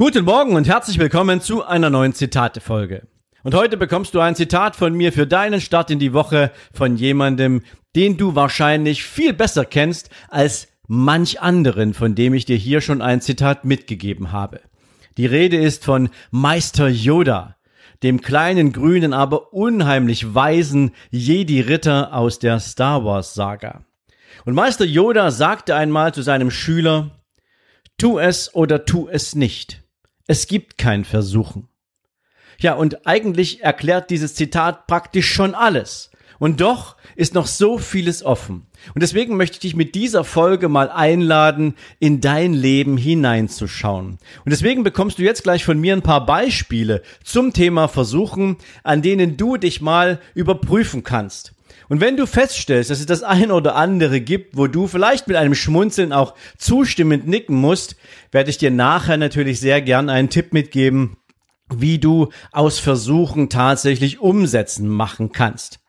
Guten Morgen und herzlich willkommen zu einer neuen Zitate-Folge. Und heute bekommst du ein Zitat von mir für deinen Start in die Woche von jemandem, den du wahrscheinlich viel besser kennst als manch anderen, von dem ich dir hier schon ein Zitat mitgegeben habe. Die Rede ist von Meister Yoda, dem kleinen grünen, aber unheimlich weisen Jedi-Ritter aus der Star Wars-Saga. Und Meister Yoda sagte einmal zu seinem Schüler, Tu es oder tu es nicht. Es gibt kein Versuchen. Ja, und eigentlich erklärt dieses Zitat praktisch schon alles. Und doch ist noch so vieles offen. Und deswegen möchte ich dich mit dieser Folge mal einladen, in dein Leben hineinzuschauen. Und deswegen bekommst du jetzt gleich von mir ein paar Beispiele zum Thema Versuchen, an denen du dich mal überprüfen kannst. Und wenn du feststellst, dass es das ein oder andere gibt, wo du vielleicht mit einem Schmunzeln auch zustimmend nicken musst, werde ich dir nachher natürlich sehr gern einen Tipp mitgeben, wie du aus Versuchen tatsächlich umsetzen machen kannst.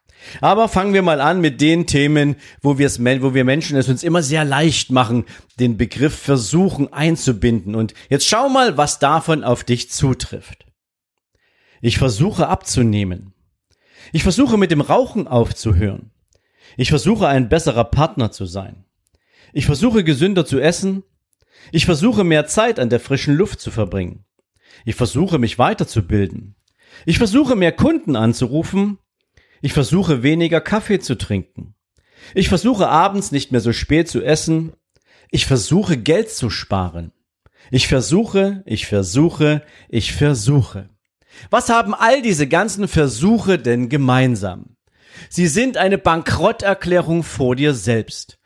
Aber fangen wir mal an mit den Themen, wo, wo wir Menschen es uns immer sehr leicht machen, den Begriff versuchen einzubinden. Und jetzt schau mal, was davon auf dich zutrifft. Ich versuche abzunehmen. Ich versuche mit dem Rauchen aufzuhören. Ich versuche ein besserer Partner zu sein. Ich versuche gesünder zu essen. Ich versuche mehr Zeit an der frischen Luft zu verbringen. Ich versuche mich weiterzubilden. Ich versuche mehr Kunden anzurufen. Ich versuche weniger Kaffee zu trinken. Ich versuche abends nicht mehr so spät zu essen. Ich versuche Geld zu sparen. Ich versuche, ich versuche, ich versuche. Was haben all diese ganzen Versuche denn gemeinsam? Sie sind eine Bankrotterklärung vor dir selbst.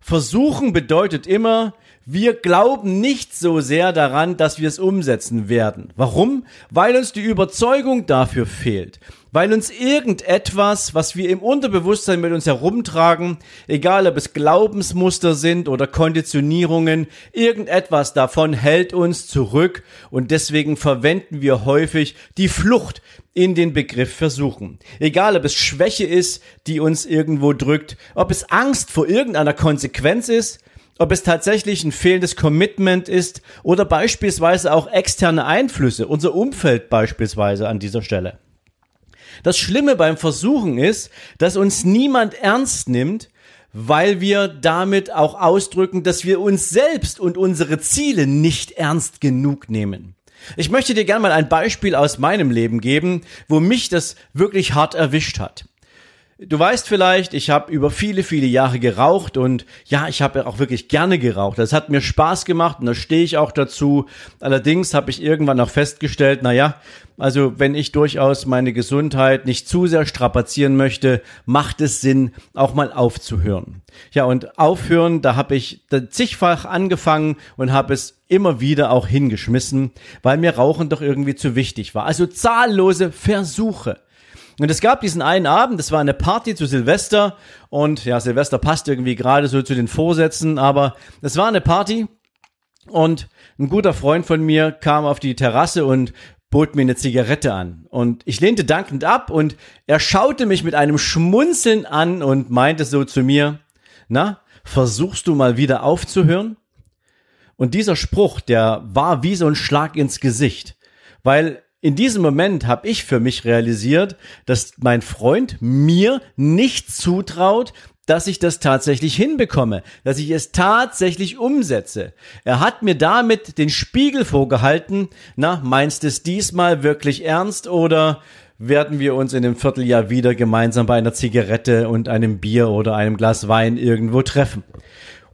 Versuchen bedeutet immer, wir glauben nicht so sehr daran, dass wir es umsetzen werden. Warum? Weil uns die Überzeugung dafür fehlt weil uns irgendetwas, was wir im Unterbewusstsein mit uns herumtragen, egal ob es Glaubensmuster sind oder Konditionierungen, irgendetwas davon hält uns zurück und deswegen verwenden wir häufig die Flucht in den Begriff versuchen. Egal ob es Schwäche ist, die uns irgendwo drückt, ob es Angst vor irgendeiner Konsequenz ist, ob es tatsächlich ein fehlendes Commitment ist oder beispielsweise auch externe Einflüsse, unser Umfeld beispielsweise an dieser Stelle. Das Schlimme beim Versuchen ist, dass uns niemand ernst nimmt, weil wir damit auch ausdrücken, dass wir uns selbst und unsere Ziele nicht ernst genug nehmen. Ich möchte dir gerne mal ein Beispiel aus meinem Leben geben, wo mich das wirklich hart erwischt hat. Du weißt vielleicht, ich habe über viele, viele Jahre geraucht und ja, ich habe auch wirklich gerne geraucht. Das hat mir Spaß gemacht und da stehe ich auch dazu. Allerdings habe ich irgendwann auch festgestellt, na ja, also wenn ich durchaus meine Gesundheit nicht zu sehr strapazieren möchte, macht es Sinn, auch mal aufzuhören. Ja, und aufhören, da habe ich zigfach angefangen und habe es immer wieder auch hingeschmissen, weil mir Rauchen doch irgendwie zu wichtig war. Also zahllose Versuche. Und es gab diesen einen Abend, das war eine Party zu Silvester und ja, Silvester passt irgendwie gerade so zu den Vorsätzen, aber es war eine Party und ein guter Freund von mir kam auf die Terrasse und bot mir eine Zigarette an. Und ich lehnte dankend ab und er schaute mich mit einem Schmunzeln an und meinte so zu mir, na, versuchst du mal wieder aufzuhören? Und dieser Spruch, der war wie so ein Schlag ins Gesicht, weil in diesem Moment habe ich für mich realisiert, dass mein Freund mir nicht zutraut, dass ich das tatsächlich hinbekomme, dass ich es tatsächlich umsetze. Er hat mir damit den Spiegel vorgehalten, na, meinst du es diesmal wirklich ernst oder werden wir uns in einem Vierteljahr wieder gemeinsam bei einer Zigarette und einem Bier oder einem Glas Wein irgendwo treffen?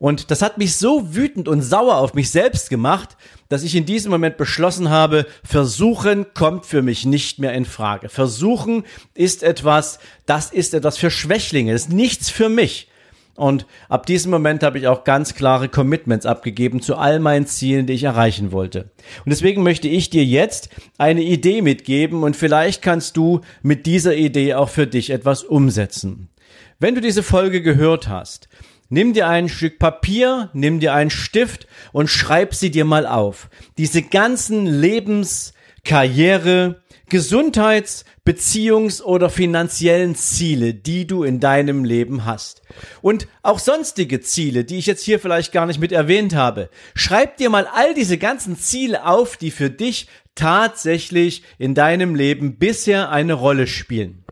Und das hat mich so wütend und sauer auf mich selbst gemacht, dass ich in diesem Moment beschlossen habe, versuchen kommt für mich nicht mehr in Frage. Versuchen ist etwas, das ist etwas für Schwächlinge, das ist nichts für mich. Und ab diesem Moment habe ich auch ganz klare Commitments abgegeben zu all meinen Zielen, die ich erreichen wollte. Und deswegen möchte ich dir jetzt eine Idee mitgeben und vielleicht kannst du mit dieser Idee auch für dich etwas umsetzen. Wenn du diese Folge gehört hast, nimm dir ein Stück Papier, nimm dir einen Stift und schreib sie dir mal auf. Diese ganzen Lebens, Karriere, Gesundheits-, Beziehungs- oder finanziellen Ziele, die du in deinem Leben hast. Und auch sonstige Ziele, die ich jetzt hier vielleicht gar nicht mit erwähnt habe. Schreib dir mal all diese ganzen Ziele auf, die für dich tatsächlich in deinem Leben bisher eine Rolle spielen.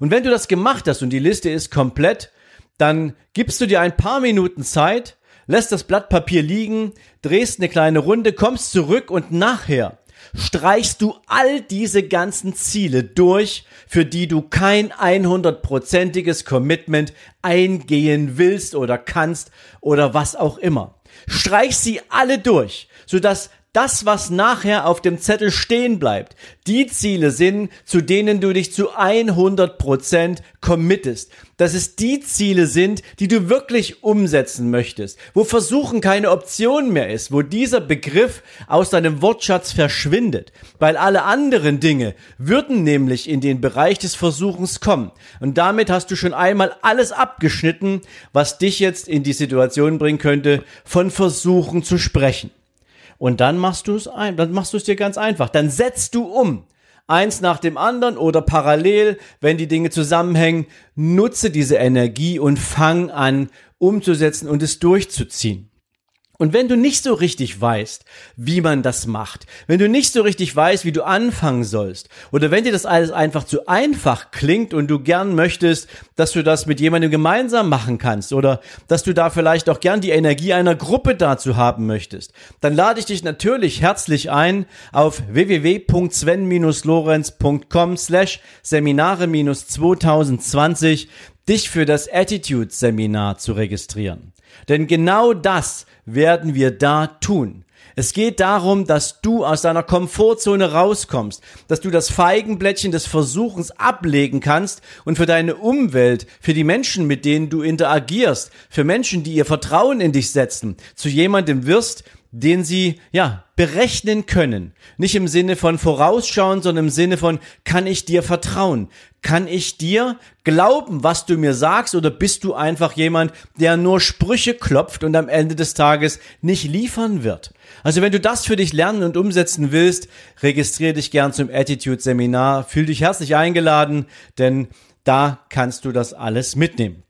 Und wenn du das gemacht hast und die Liste ist komplett, dann gibst du dir ein paar Minuten Zeit, lässt das Blatt Papier liegen, drehst eine kleine Runde, kommst zurück und nachher streichst du all diese ganzen Ziele durch, für die du kein 100%iges Commitment eingehen willst oder kannst oder was auch immer. Streich sie alle durch, sodass das, was nachher auf dem Zettel stehen bleibt, die Ziele sind, zu denen du dich zu 100% committest. Dass es die Ziele sind, die du wirklich umsetzen möchtest, wo Versuchen keine Option mehr ist, wo dieser Begriff aus deinem Wortschatz verschwindet, weil alle anderen Dinge würden nämlich in den Bereich des Versuchens kommen. Und damit hast du schon einmal alles abgeschnitten, was dich jetzt in die Situation bringen könnte, von Versuchen zu sprechen. Und dann machst du es ein, dann machst du es dir ganz einfach. Dann setzt du um. Eins nach dem anderen oder parallel, wenn die Dinge zusammenhängen, nutze diese Energie und fang an umzusetzen und es durchzuziehen. Und wenn du nicht so richtig weißt, wie man das macht, wenn du nicht so richtig weißt, wie du anfangen sollst, oder wenn dir das alles einfach zu einfach klingt und du gern möchtest, dass du das mit jemandem gemeinsam machen kannst, oder dass du da vielleicht auch gern die Energie einer Gruppe dazu haben möchtest, dann lade ich dich natürlich herzlich ein, auf www.sven-lorenz.com slash Seminare-2020 dich für das Attitude Seminar zu registrieren. Denn genau das werden wir da tun. Es geht darum, dass du aus deiner Komfortzone rauskommst, dass du das Feigenblättchen des Versuchens ablegen kannst und für deine Umwelt, für die Menschen, mit denen du interagierst, für Menschen, die ihr Vertrauen in dich setzen, zu jemandem wirst, den sie, ja, berechnen können. Nicht im Sinne von vorausschauen, sondern im Sinne von, kann ich dir vertrauen? Kann ich dir glauben, was du mir sagst, oder bist du einfach jemand, der nur Sprüche klopft und am Ende des Tages nicht liefern wird? Also wenn du das für dich lernen und umsetzen willst, registriere dich gern zum Attitude Seminar. Fühl dich herzlich eingeladen, denn da kannst du das alles mitnehmen.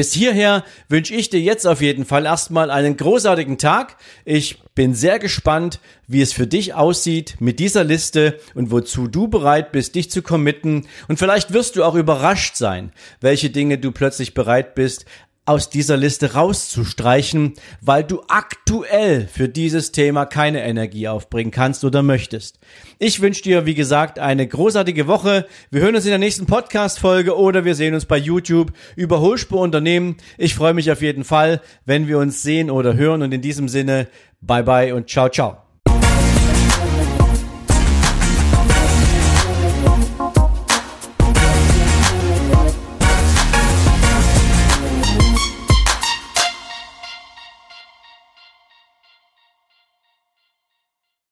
Bis hierher wünsche ich dir jetzt auf jeden Fall erstmal einen großartigen Tag. Ich bin sehr gespannt, wie es für dich aussieht mit dieser Liste und wozu du bereit bist, dich zu committen. Und vielleicht wirst du auch überrascht sein, welche Dinge du plötzlich bereit bist, aus dieser Liste rauszustreichen, weil du aktuell für dieses Thema keine Energie aufbringen kannst oder möchtest. Ich wünsche dir, wie gesagt, eine großartige Woche. Wir hören uns in der nächsten Podcast-Folge oder wir sehen uns bei YouTube über Hohlspur Unternehmen. Ich freue mich auf jeden Fall, wenn wir uns sehen oder hören und in diesem Sinne, bye bye und ciao, ciao.